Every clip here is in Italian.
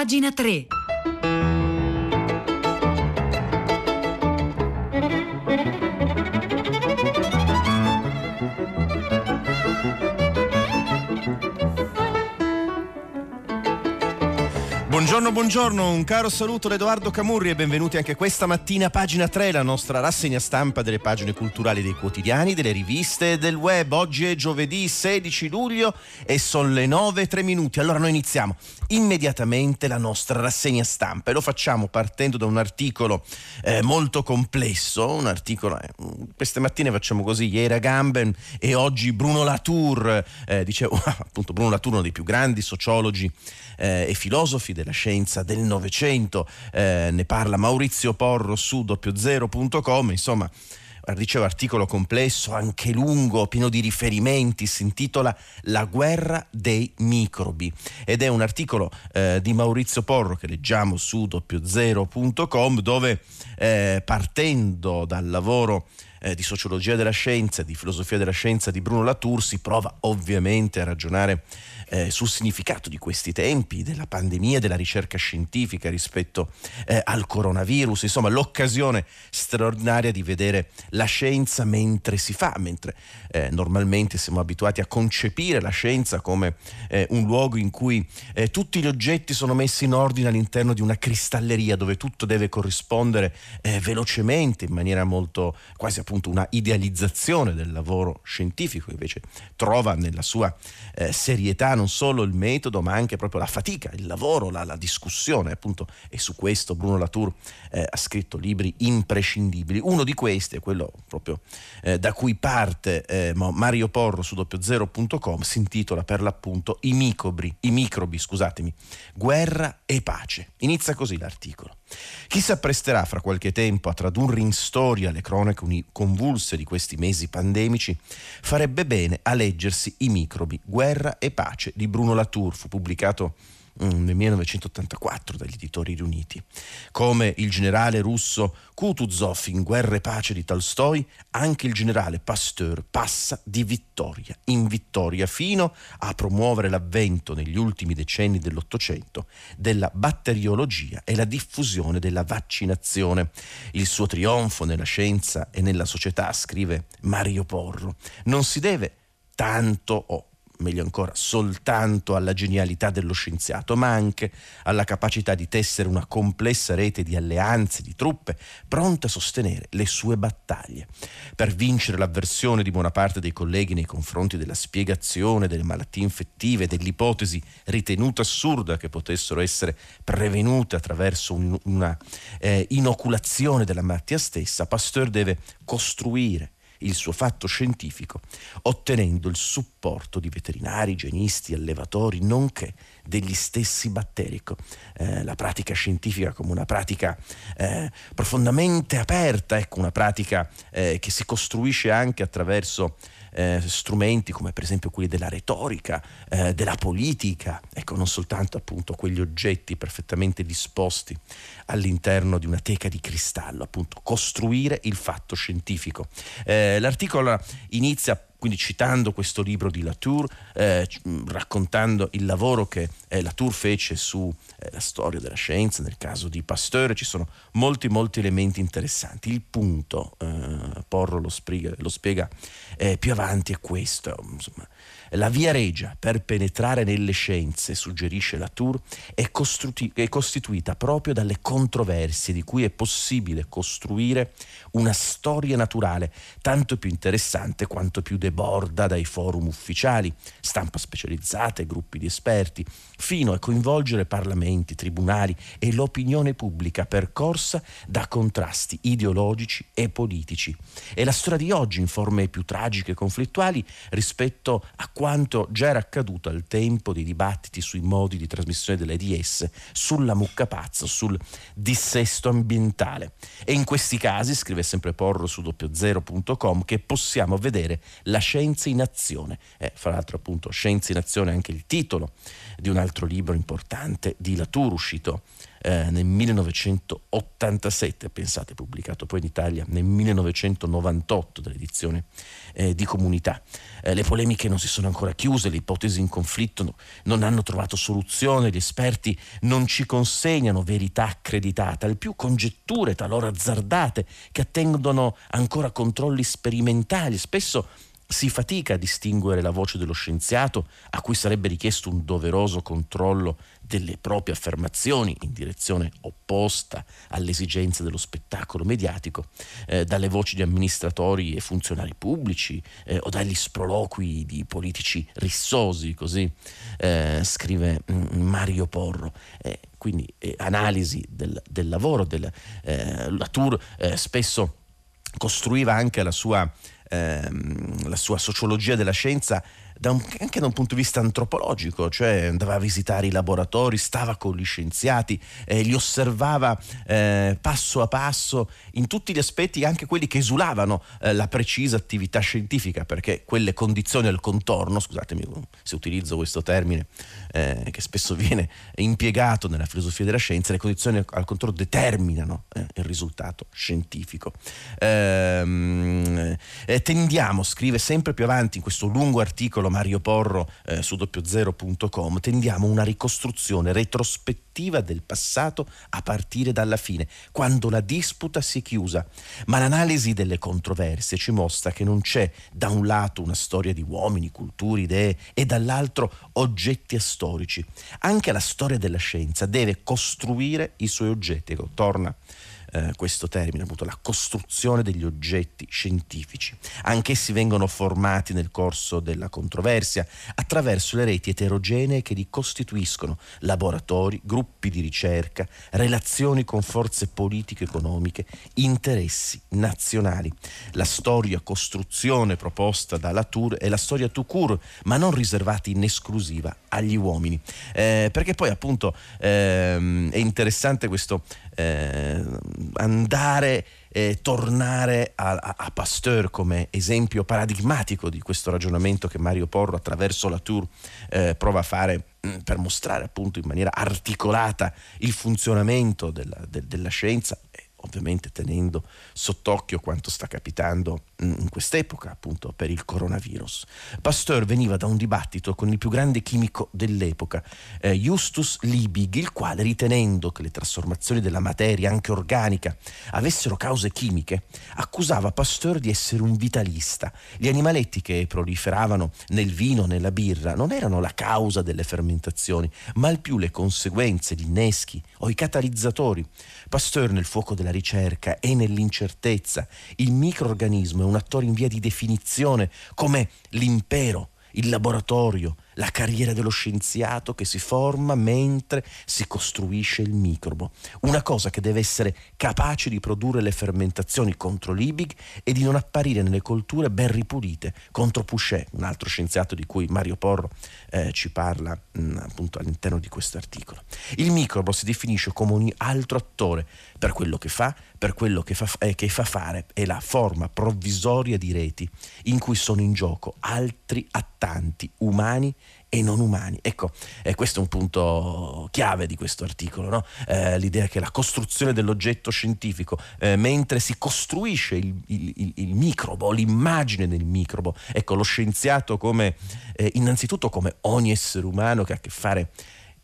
Pagina 3. Buongiorno, buongiorno, un caro saluto da Edoardo Camurri e benvenuti anche questa mattina a pagina 3, la nostra rassegna stampa delle pagine culturali dei quotidiani, delle riviste e del web. Oggi è giovedì 16 luglio e sono le 9 e 3 minuti. Allora noi iniziamo immediatamente la nostra rassegna stampa e lo facciamo partendo da un articolo eh, molto complesso, un articolo, eh, queste mattine facciamo così, ieri a Gamben e oggi Bruno Latour, eh, dicevo appunto Bruno Latour, uno dei più grandi sociologi eh, e filosofi della scienza del Novecento, eh, ne parla Maurizio Porro su doppiozero.com, insomma dicevo articolo complesso, anche lungo, pieno di riferimenti, si intitola La guerra dei microbi. Ed è un articolo eh, di Maurizio Porro che leggiamo su doppiozero.com dove eh, partendo dal lavoro eh, di sociologia della scienza, di filosofia della scienza di Bruno Latour si prova ovviamente a ragionare eh, sul significato di questi tempi, della pandemia, della ricerca scientifica rispetto eh, al coronavirus, insomma l'occasione straordinaria di vedere la scienza mentre si fa, mentre eh, normalmente siamo abituati a concepire la scienza come eh, un luogo in cui eh, tutti gli oggetti sono messi in ordine all'interno di una cristalleria dove tutto deve corrispondere eh, velocemente, in maniera molto quasi appunto una idealizzazione del lavoro scientifico, invece trova nella sua serietà non solo il metodo ma anche proprio la fatica, il lavoro, la, la discussione appunto e su questo Bruno Latour eh, ha scritto libri imprescindibili. Uno di questi è quello proprio eh, da cui parte eh, Mario Porro su doppiozero.com, si intitola per l'appunto I microbi, i microbi, scusatemi, guerra e pace. Inizia così l'articolo. Chi si appresterà fra qualche tempo a tradurre in storia le cronache convulse di questi mesi pandemici. Farebbe bene a leggersi I microbi, guerra e pace di Bruno Latour, fu pubblicato nel 1984 dagli editori riuniti. Come il generale russo Kutuzov in Guerra e pace di Tolstoi, anche il generale Pasteur passa di vittoria in vittoria fino a promuovere l'avvento negli ultimi decenni dell'Ottocento della batteriologia e la diffusione della vaccinazione. Il suo trionfo nella scienza e nella società, scrive Mario Porro, non si deve tanto o meglio ancora, soltanto alla genialità dello scienziato, ma anche alla capacità di tessere una complessa rete di alleanze, di truppe, pronte a sostenere le sue battaglie. Per vincere l'avversione di buona parte dei colleghi nei confronti della spiegazione delle malattie infettive, dell'ipotesi ritenuta assurda che potessero essere prevenute attraverso un, una eh, inoculazione della malattia stessa, Pasteur deve costruire il suo fatto scientifico, ottenendo il supporto di veterinari, igienisti, allevatori, nonché degli stessi batteri. Ecco, eh, la pratica scientifica come una pratica eh, profondamente aperta, ecco, una pratica eh, che si costruisce anche attraverso eh, strumenti come per esempio quelli della retorica, eh, della politica, ecco non soltanto appunto quegli oggetti perfettamente disposti all'interno di una teca di cristallo, appunto costruire il fatto scientifico. Eh, l'articolo inizia quindi citando questo libro di Latour, eh, raccontando il lavoro che eh, Latour fece sulla eh, storia della scienza, nel caso di Pasteur, ci sono molti molti elementi interessanti. Il punto, eh, Porro lo spiega, lo spiega eh, più avanti, è questo. Insomma, la via regia per penetrare nelle scienze, suggerisce Latour, è, costruti- è costituita proprio dalle controversie di cui è possibile costruire una storia naturale tanto più interessante quanto più deborda dai forum ufficiali, stampa specializzata e gruppi di esperti, fino a coinvolgere parlamenti, tribunali e l'opinione pubblica percorsa da contrasti ideologici e politici. E la storia di oggi in forme più tragiche e conflittuali rispetto a quanto già era accaduto al tempo dei dibattiti sui modi di trasmissione dell'AIDS, sulla mucca pazza, sul dissesto ambientale. E in questi casi, scrive sempre Porro su doppiozero.com, che possiamo vedere la scienza in azione. Eh, fra l'altro appunto Scienza in azione è anche il titolo di un altro libro importante di Latour uscito eh, nel 1987, pensate, pubblicato poi in Italia nel 1998 dall'edizione eh, di comunità. Eh, le polemiche non si sono ancora chiuse, le ipotesi in conflitto no, non hanno trovato soluzione, gli esperti non ci consegnano verità accreditata, al più congetture talora azzardate che attendono ancora controlli sperimentali, spesso si fatica a distinguere la voce dello scienziato a cui sarebbe richiesto un doveroso controllo delle proprie affermazioni in direzione opposta alle esigenze dello spettacolo mediatico, eh, dalle voci di amministratori e funzionari pubblici eh, o dagli sproloqui di politici rissosi, così eh, scrive mm, Mario Porro. Eh, quindi eh, analisi del, del lavoro, del, eh, la Tour spesso costruiva anche la sua ehm, la sua sociologia della scienza da un, anche da un punto di vista antropologico, cioè andava a visitare i laboratori, stava con gli scienziati, eh, li osservava eh, passo a passo in tutti gli aspetti, anche quelli che esulavano eh, la precisa attività scientifica, perché quelle condizioni al contorno, scusatemi se utilizzo questo termine eh, che spesso viene impiegato nella filosofia della scienza, le condizioni al contorno determinano eh, il risultato scientifico. Ehm, eh, tendiamo, scrive sempre più avanti in questo lungo articolo, Mario Porro eh, su doppiozero.com, tendiamo una ricostruzione retrospettiva del passato a partire dalla fine, quando la disputa si è chiusa. Ma l'analisi delle controversie ci mostra che non c'è da un lato una storia di uomini, culture, idee e dall'altro oggetti storici. Anche la storia della scienza deve costruire i suoi oggetti. Ecco, torna eh, questo termine, appunto la costruzione degli oggetti scientifici. Anch'essi vengono formati nel corso della controversia attraverso le reti eterogenee che li costituiscono, laboratori, gruppi di ricerca, relazioni con forze politiche, economiche, interessi nazionali. La storia costruzione proposta da Latour è la storia tout court, ma non riservata in esclusiva agli uomini. Eh, perché poi appunto ehm, è interessante questo eh, andare e tornare a, a, a, Pasteur come esempio paradigmatico di questo ragionamento che Mario Porro attraverso la Tour eh, prova a fare mm, per mostrare appunto in maniera articolata il funzionamento della, de, della scienza ovviamente tenendo sott'occhio quanto sta capitando in quest'epoca appunto per il coronavirus. Pasteur veniva da un dibattito con il più grande chimico dell'epoca, eh, Justus Liebig, il quale ritenendo che le trasformazioni della materia, anche organica, avessero cause chimiche, accusava Pasteur di essere un vitalista. Gli animaletti che proliferavano nel vino, nella birra, non erano la causa delle fermentazioni, ma al più le conseguenze, gli inneschi o i catalizzatori. Pasteur nel fuoco della ricerca e nell'incertezza, il microorganismo è un attore in via di definizione come l'impero, il laboratorio, la carriera dello scienziato che si forma mentre si costruisce il microbo. Una cosa che deve essere capace di produrre le fermentazioni contro l'Ibig e di non apparire nelle colture ben ripulite contro Pouchet, un altro scienziato di cui Mario Porro eh, ci parla mh, mm, appunto all'interno di questo articolo. Il microbo si definisce come ogni altro attore per quello che fa, per quello che fa, eh, che fa fare, è la forma provvisoria di reti in cui sono in gioco altri attanti umani e non umani. Ecco, eh, questo è un punto chiave di questo articolo, no? eh, l'idea che la costruzione dell'oggetto scientifico, eh, mentre si costruisce il, il, il, microbo, l'immagine del microbo, ecco, lo scienziato come, eh, innanzitutto come ogni essere umano che ha a che fare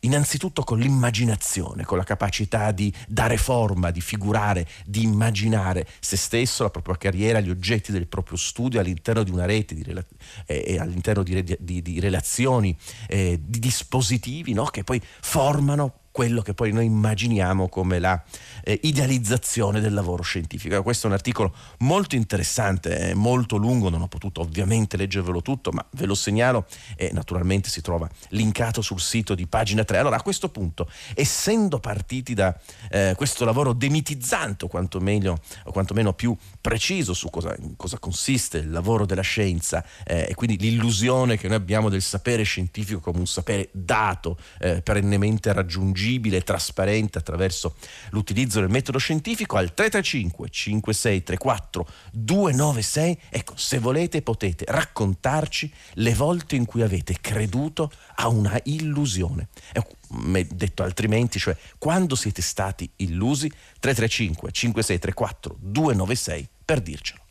innanzitutto con l'immaginazione, con la capacità di dare forma, di figurare, di immaginare se stesso, la propria carriera, gli oggetti del proprio studio all'interno di una rete, di rela- eh, all'interno di, di, di relazioni, eh, di dispositivi no? che poi formano quello che poi noi immaginiamo come la eh, idealizzazione del lavoro scientifico. Questo è un articolo molto interessante, molto lungo, non ho potuto ovviamente leggervelo tutto, ma ve lo segnalo e naturalmente si trova linkato sul sito di pagina 3. Allora a questo punto, essendo partiti da eh, questo lavoro demitizzante o quantomeno, o quantomeno più preciso su cosa, cosa, consiste il lavoro della scienza eh, e quindi l'illusione che noi abbiamo del sapere scientifico come un sapere dato, eh, perennemente raggiungibile, leggibile trasparente attraverso l'utilizzo del metodo scientifico al 335 5634 296. Ecco, se volete potete raccontarci le volte in cui avete creduto a una illusione. Ecco, detto altrimenti, cioè quando siete stati illusi, 335 5634 296 per dircelo.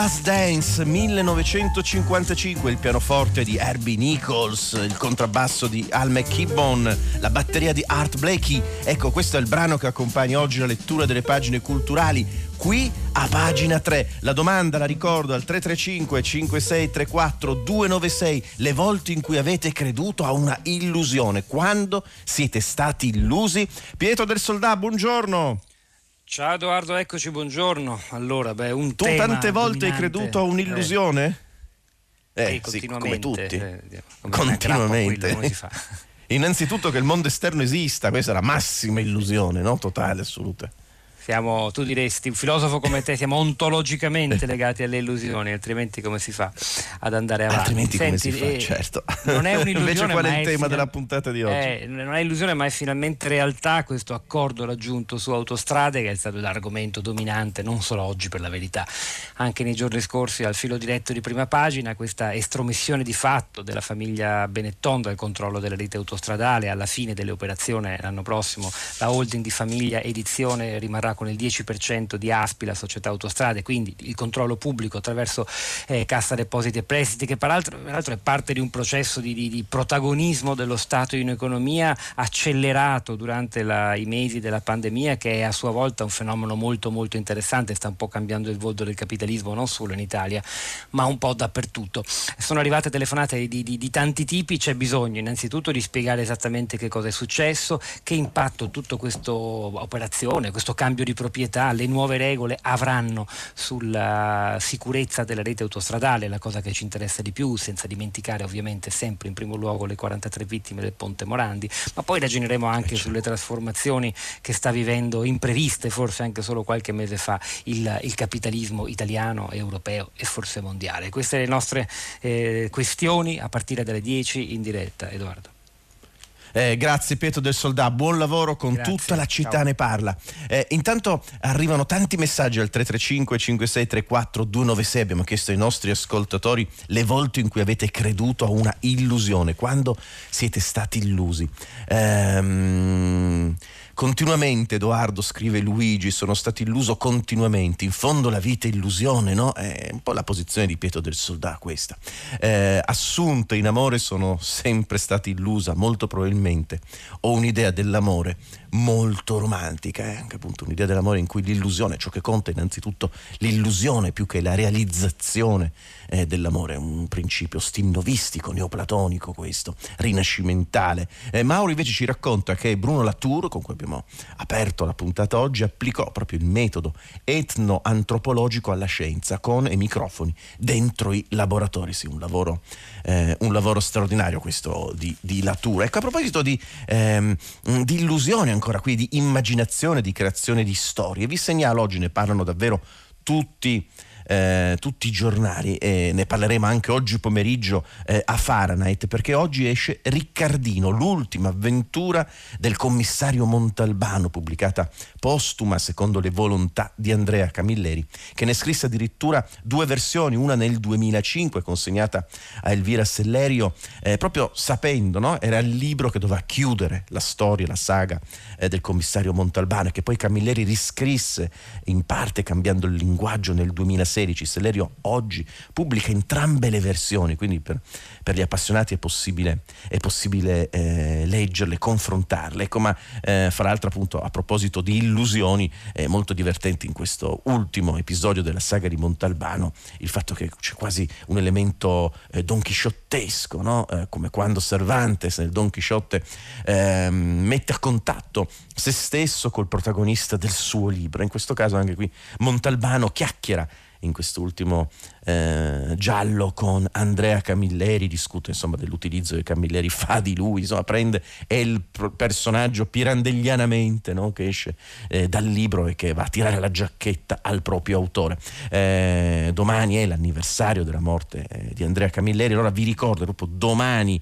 Bass Dance 1955, il pianoforte di Herbie Nichols, il contrabbasso di Al McKibbon, la batteria di Art Blakey. Ecco, questo è il brano che accompagna oggi la lettura delle pagine culturali. Qui a pagina 3. La domanda la ricordo al 335 5634 296. Le volte in cui avete creduto a una illusione, quando siete stati illusi? Pietro del Soldà, buongiorno. Ciao Edoardo, eccoci, buongiorno. Allora, beh, un tu tante volte hai creduto a un'illusione? Eh, eh sì, come tutti. Eh, come continuamente. Quello, Innanzitutto che il mondo esterno esista, questa è la massima illusione, no? Totale, assoluta siamo, tu diresti, un filosofo come te, siamo ontologicamente legati alle illusioni, altrimenti come si fa ad andare avanti? Altrimenti Senti, come si fa, eh, certo. Non è un'illusione. Invece qual è il tema final... della puntata di oggi? Eh, non è illusione, ma è finalmente realtà questo accordo raggiunto su autostrade che è stato l'argomento dominante, non solo oggi per la verità, anche nei giorni scorsi al filo diretto di prima pagina, questa estromissione di fatto della famiglia Benetton dal controllo della rete autostradale, alla fine delle operazioni l'anno prossimo la holding di famiglia edizione rimarrà con il 10% di ASPI, la società autostrade, quindi il controllo pubblico attraverso eh, Cassa Depositi e Prestiti, che peraltro, peraltro è parte di un processo di, di, di, protagonismo dello Stato in economia accelerato durante la, i mesi della pandemia, che è a sua volta un fenomeno molto molto interessante, sta un po' cambiando il volto del capitalismo non solo in Italia, ma un po' dappertutto. Sono arrivate telefonate di, di tanti tipi, c'è bisogno innanzitutto di spiegare esattamente che cosa è successo, che impatto tutta questa operazione, questo cambio di di proprietà, le nuove regole avranno sulla sicurezza della rete autostradale, la cosa che ci interessa di più, senza dimenticare ovviamente sempre in primo luogo le 43 vittime del Ponte Morandi, ma poi ragioneremo anche certo. sulle trasformazioni che sta vivendo impreviste forse anche solo qualche mese fa il, il capitalismo italiano, europeo e forse mondiale. Queste le nostre eh, questioni a partire dalle 10 in diretta, Edoardo. Eh, grazie Pietro del Soldà, buon lavoro con grazie, tutta la città ciao. ne parla. Eh, intanto arrivano tanti messaggi al 335 5634 296, abbiamo chiesto ai nostri ascoltatori le volte in cui avete creduto a una illusione, quando siete stati illusi. Ehm Continuamente, Edoardo, scrive Luigi, sono stato illuso continuamente. In fondo la vita è illusione, no? È un po' la posizione di Pietro del Soldà questa. Eh, assunto in amore sono sempre stata illusa, molto probabilmente. Ho un'idea dell'amore molto romantica, eh? anche appunto un'idea dell'amore in cui l'illusione, ciò che conta innanzitutto l'illusione più che la realizzazione eh, dell'amore, un principio stinnovistico, neoplatonico questo, rinascimentale. Eh, Mauro invece ci racconta che Bruno Latour, con cui abbiamo aperto la puntata oggi, applicò proprio il metodo etno-antropologico alla scienza con i microfoni dentro i laboratori. Sì, un lavoro, eh, un lavoro straordinario questo di, di, Latura. Ecco, a proposito di, ehm, di illusione ancora qui, di immaginazione, di creazione di storie, vi segnalo oggi, ne parlano davvero tutti eh, tutti i giornali e ne parleremo anche oggi pomeriggio eh, a Fahrenheit perché oggi esce Riccardino, l'ultima avventura del commissario Montalbano pubblicata postuma secondo le volontà di Andrea Camilleri che ne scrisse addirittura due versioni, una nel 2005 consegnata a Elvira Sellerio eh, proprio sapendo, no? era il libro che doveva chiudere la storia, la saga eh, del commissario Montalbano e che poi Camilleri riscrisse in parte cambiando il linguaggio nel 2006 2016. Sellerio oggi pubblica entrambe le versioni, quindi per, per gli appassionati è possibile, è possibile eh, leggerle, confrontarle. Ecco, ma eh, fra l'altro appunto a proposito di illusioni, è molto divertente in questo ultimo episodio della saga di Montalbano il fatto che c'è quasi un elemento eh, donchisciottesco, no? Eh, come quando Cervantes nel Don Chisciotte ehm, mette a contatto se stesso col protagonista del suo libro. In questo caso anche qui Montalbano chiacchiera in quest'ultimo eh, giallo con Andrea Camilleri, discute insomma dell'utilizzo che Camilleri fa di lui, insomma prende, è il personaggio pirandellianamente no? che esce eh, dal libro e che va a tirare la giacchetta al proprio autore. Eh, domani è l'anniversario della morte eh, di Andrea Camilleri, allora vi ricordo proprio domani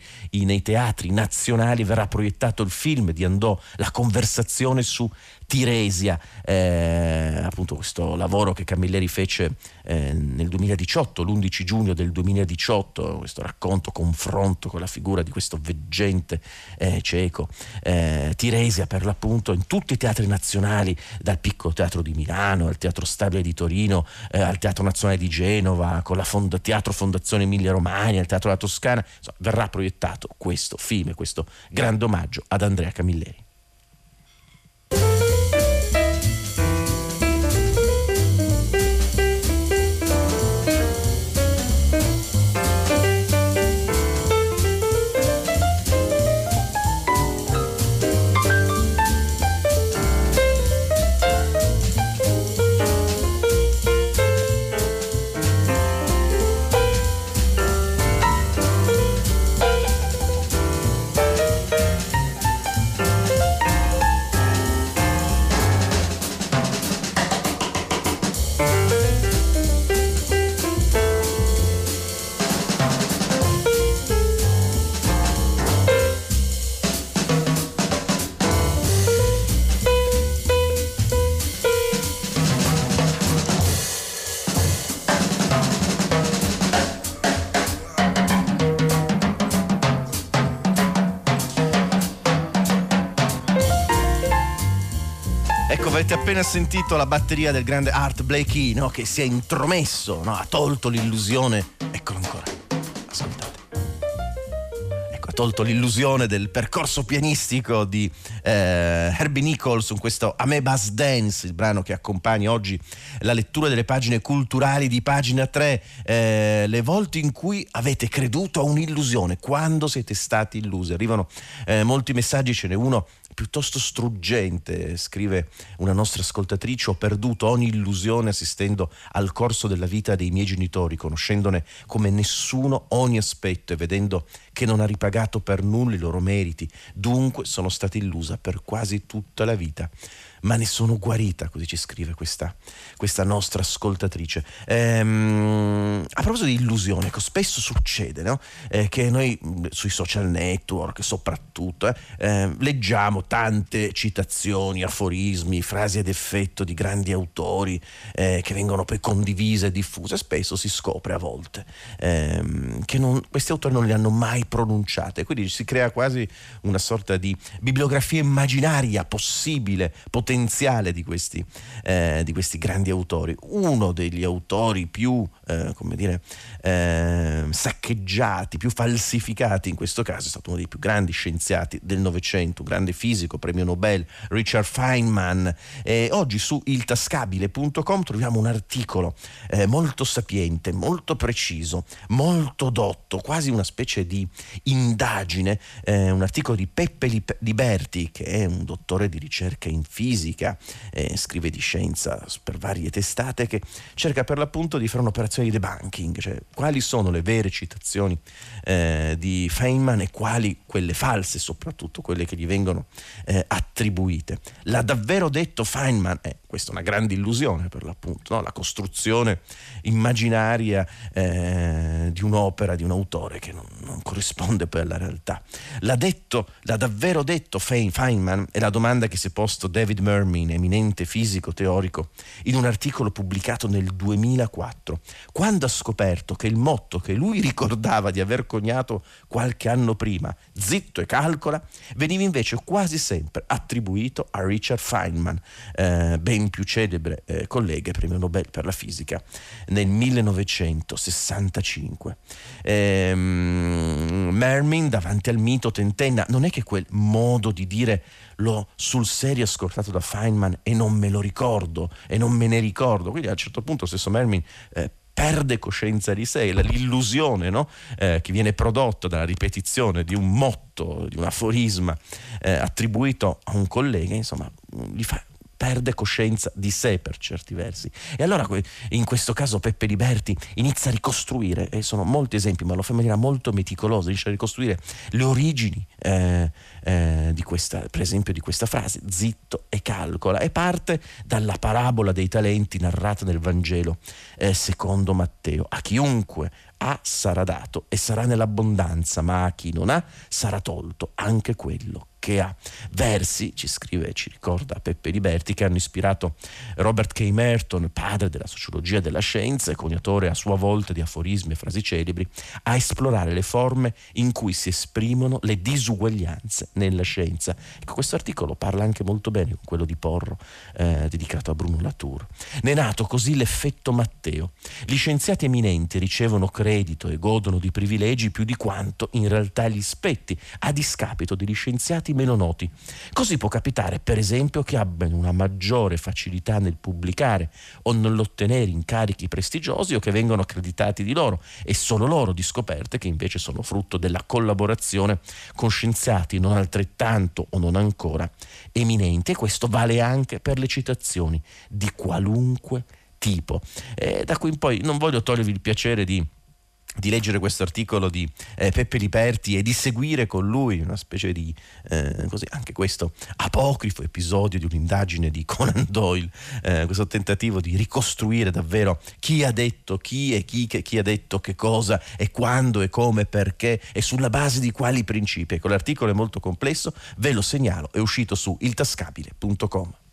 nei teatri nazionali verrà proiettato il film di Andò, La conversazione su Tiresia, eh, appunto questo lavoro che Camilleri fece eh, nel 2018, l'11 giugno del 2018, questo racconto, confronto con la figura di questo veggente eh, cieco, eh, Tiresia per l'appunto in tutti i teatri nazionali, dal piccolo teatro di Milano al Teatro Stabile di Torino, eh, al Teatro Nazionale di Genova, con la Fond- Teatro Fondazione Emilia Romagna, al Teatro della Toscana, insomma, verrà proiettato questo film, questo grande omaggio ad Andrea Camilleri. Appena sentito la batteria del grande Art Blakey no? che si è intromesso, no? ha tolto l'illusione. Eccolo ancora, ascoltate. Ecco, tolto l'illusione del percorso pianistico di eh, Herbie Nichols su questo Amebas Dance, il brano che accompagna oggi la lettura delle pagine culturali di pagina 3, eh, le volte in cui avete creduto a un'illusione, quando siete stati illusi. Arrivano eh, molti messaggi, ce n'è uno piuttosto struggente, scrive una nostra ascoltatrice, ho perduto ogni illusione assistendo al corso della vita dei miei genitori, conoscendone come nessuno ogni aspetto e vedendo che non ha ripagato per nulla i loro meriti, dunque sono stata illusa per quasi tutta la vita ma ne sono guarita, così ci scrive questa, questa nostra ascoltatrice. Ehm, a proposito di illusione, ecco, spesso succede no? eh, che noi mm, sui social network soprattutto eh, eh, leggiamo tante citazioni, aforismi, frasi ad effetto di grandi autori eh, che vengono poi condivise e diffuse. Spesso si scopre a volte ehm, che non, questi autori non le hanno mai pronunciate, quindi si crea quasi una sorta di bibliografia immaginaria possibile, potenziale potenziale di questi, eh, di questi grandi autori. Uno degli autori più, eh, come dire, eh, saccheggiati, più falsificati in questo caso è stato uno dei più grandi scienziati del Novecento, un grande fisico, premio Nobel, Richard Feynman. oggi su iltascabile.com troviamo un articolo eh, molto sapiente, molto preciso, molto dotto, quasi una specie di indagine, eh, un articolo di Peppe Liberti, che è un dottore di ricerca in fisica, eh, scrive di scienza per varie testate, che cerca per l'appunto di fare un'operazione di debunking, cioè quali sono le vere citazioni eh, di Feynman e quali quelle false, soprattutto quelle che gli vengono eh, attribuite. L'ha davvero detto Feynman? Eh, questa è una grande illusione per l'appunto, no? la costruzione immaginaria eh, di un'opera, di un autore che non, non, corrisponde poi alla realtà. L'ha detto, l'ha davvero detto Feynman? È la domanda che si è posto David Mermin, eminente fisico teorico, in un articolo pubblicato nel 2004, quando ha scoperto che il motto che lui ricordava di aver coniato qualche anno prima, zitto e calcola, veniva invece quasi sempre attribuito a Richard Feynman, eh, ben più celebre eh, collega premio Nobel per la fisica nel 1965. Ehm, Mermin davanti al mito tentenna, non è che quel modo di dire l'ho sul serio ascoltato da Feynman e non me lo ricordo e non me ne ricordo, quindi a un certo punto stesso Mermin eh, perde coscienza di sé, l'illusione no? eh, che viene prodotta dalla ripetizione di un motto, di un aforisma eh, attribuito a un collega, insomma, gli fa, perde coscienza di sé per certi versi. E allora in questo caso Peppe Liberti inizia a ricostruire, e sono molti esempi, ma lo fa in maniera molto meticolosa, inizia a ricostruire le origini eh, eh, di questa, per esempio di questa frase, zitto e calcola, e parte dalla parabola dei talenti narrata nel Vangelo eh, secondo Matteo. A chiunque ha sarà dato e sarà nell'abbondanza, ma a chi non ha sarà tolto anche quello che ha. Versi, ci scrive e ci ricorda Peppe Liberti, che hanno ispirato Robert K. Merton, padre della sociologia della scienza e coniatore a sua volta di aforismi e frasi celebri, a esplorare le forme in cui si esprimono le disuguaglianze nella scienza. Ecco, questo articolo parla anche molto bene con quello di Porro, eh, dedicato a Bruno Latour. Ne è nato così l'effetto Matteo. Gli scienziati eminenti ricevono credito e godono di privilegi più di quanto in realtà gli spetti, a discapito degli scienziati meno noti. Così può capitare, per esempio, che abbiano una maggiore facilità nel pubblicare o nell'ottenere incarichi prestigiosi o che vengono accreditati di loro e solo loro di scoperte che invece sono frutto della collaborazione con scienziati non altrettanto o non ancora eminenti. E questo vale anche per le citazioni di qualunque tipo. E da qui in poi non voglio togliervi il piacere di di leggere questo articolo di eh, Peppe Liperti e di seguire con lui una specie di, eh, così, anche questo apocrifo episodio di un'indagine di Conan Doyle, eh, questo tentativo di ricostruire davvero chi ha detto chi e chi, che, chi ha detto che cosa e quando e come, perché e sulla base di quali principi. Ecco, l'articolo è molto complesso, ve lo segnalo, è uscito su iltascabile.com.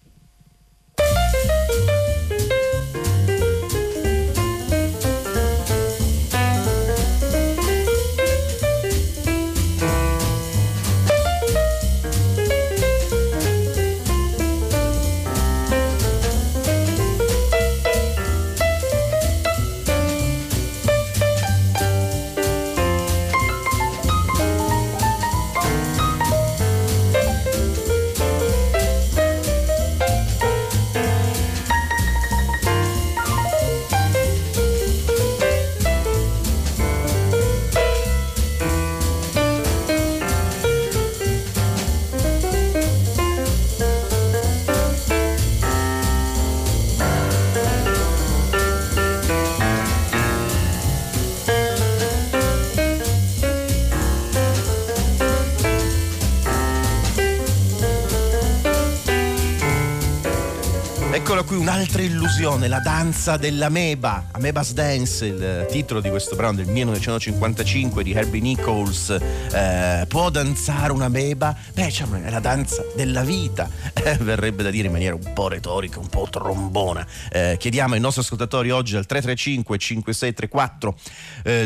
illusione, la danza dell'ameba, Ameba's Dance, il titolo di questo brano del 1955 di Herbie Nichols. Eh, può danzare un'ameba? Beh, diciamo, è la danza della vita, eh, verrebbe da dire in maniera un po' retorica, un po' trombona. Eh, chiediamo ai nostri ascoltatori oggi al 335 5634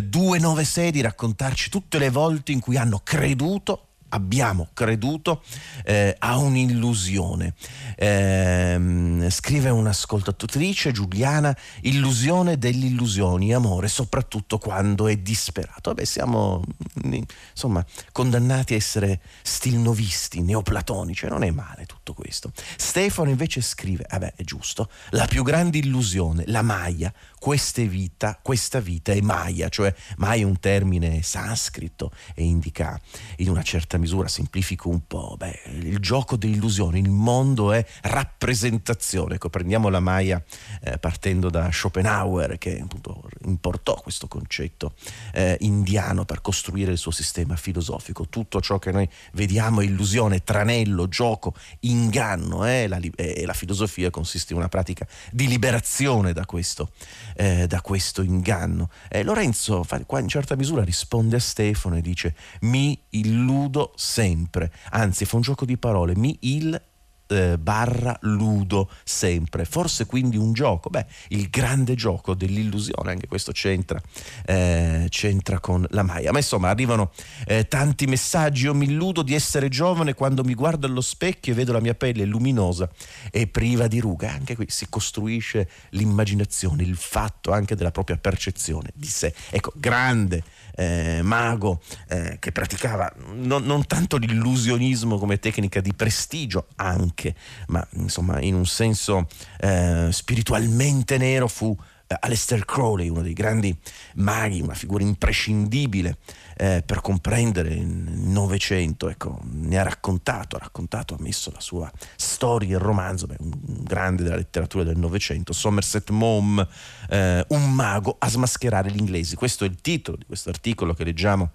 296 di raccontarci tutte le volte in cui hanno creduto abbiamo creduto eh, a un'illusione. Eh, scrive un'ascoltatrice, Giuliana, illusione delle illusioni, amore, soprattutto quando è disperato. Vabbè, siamo insomma condannati a essere stilnovisti, neoplatonici, non è male tutto questo. Stefano invece scrive, vabbè, è giusto, la più grande illusione, la Maya, questa vita, questa vita è Maya, cioè Maya è un termine sanscrito e indica in una certa misura, semplifico un po', beh, il gioco dell'illusione, il mondo è rappresentazione. Ecco, prendiamo la Maya eh, partendo da Schopenhauer che appunto importò questo concetto eh, indiano per costruire il suo sistema filosofico. Tutto ciò che noi vediamo è illusione, tranello, gioco, inganno eh? la, e la filosofia consiste in una pratica di liberazione da questo eh, da questo inganno. Eh, Lorenzo fa, qua in certa misura risponde a Stefano e dice mi illudo sempre, anzi fa un gioco di parole, mi il eh, barra ludo sempre, forse quindi un gioco, beh, il grande gioco dell'illusione, anche questo c'entra, eh, c'entra con la Maya. Ma insomma arrivano eh, tanti messaggi, io mi illudo di essere giovane quando mi guardo allo specchio e vedo la mia pelle luminosa e priva di ruga, anche qui si costruisce l'immaginazione, il fatto anche della propria percezione di sé. Ecco, grande eh, mago eh, che praticava non, non, tanto l'illusionismo come tecnica di prestigio anche, ma insomma in un senso eh, spiritualmente nero fu eh, Aleister Crowley, uno dei grandi maghi, una figura imprescindibile eh, per comprendere il Novecento, ecco, ne ha raccontato, ha raccontato, ha messo la sua storia, il romanzo, beh, un grande della letteratura del Novecento, Somerset Maugham, eh, un mago a smascherare gli inglesi. Questo è il titolo di questo articolo che leggiamo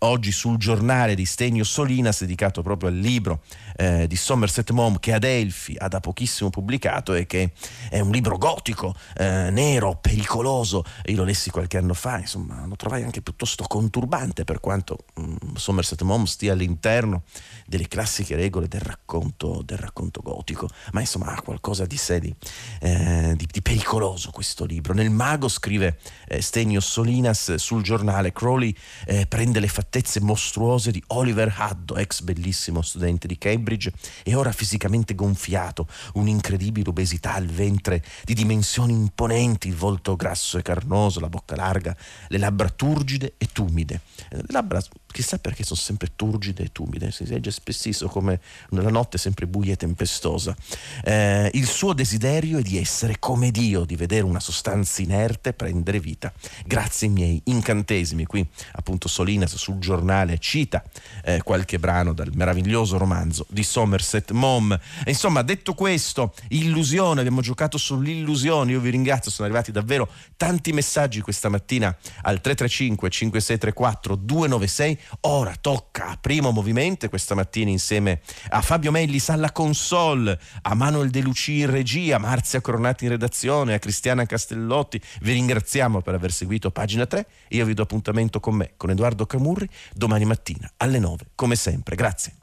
oggi sul giornale di Stenio Solinas, dedicato proprio al libro eh, di Somerset Maugham che Adelphi ha da pochissimo pubblicato e che è un libro gotico, eh, nero, pericoloso. Io lo lessi qualche anno fa, insomma, lo trovai anche piuttosto conturbante per quanto um, Somerset Maugham stia all'interno delle classiche regole del racconto, del racconto gotico, ma insomma ha qualcosa di sé di, eh, di, di pericoloso questo libro. Nel Mago scrive eh, Stenio Solinas sul giornale Crowley eh, prende le fattezze mostruose di Oliver Haddo, ex bellissimo studente di Cambridge e ora fisicamente gonfiato, un'incredibile obesità al ventre di dimensioni imponenti, il volto grasso e carnoso, la bocca larga, le labbra turgide e tumide. Eh, le labbra chissà perché sono sempre turgide e tumide, si legge spessissimo come la notte sempre buia e tempestosa. Eh, il suo desiderio è di essere come Dio, di vedere una sostanza inerte prendere vita. Grazie ai miei incantesimi, qui appunto Solinas sul giornale cita eh, qualche brano dal meraviglioso romanzo di Somerset Maugham. E insomma, detto questo, illusione, abbiamo giocato sull'illusione, io vi ringrazio, sono arrivati davvero tanti messaggi questa mattina al 335 5634 296 Ora tocca a primo movimento questa mattina insieme a Fabio Mellis alla console, a Manuel De In regia, Marzia Coronati in redazione, a Cristiana Castellotti. Vi ringraziamo per aver seguito pagina 3. Io vi do appuntamento con me, con Edoardo Camurri, domani mattina alle 9, come sempre. Grazie.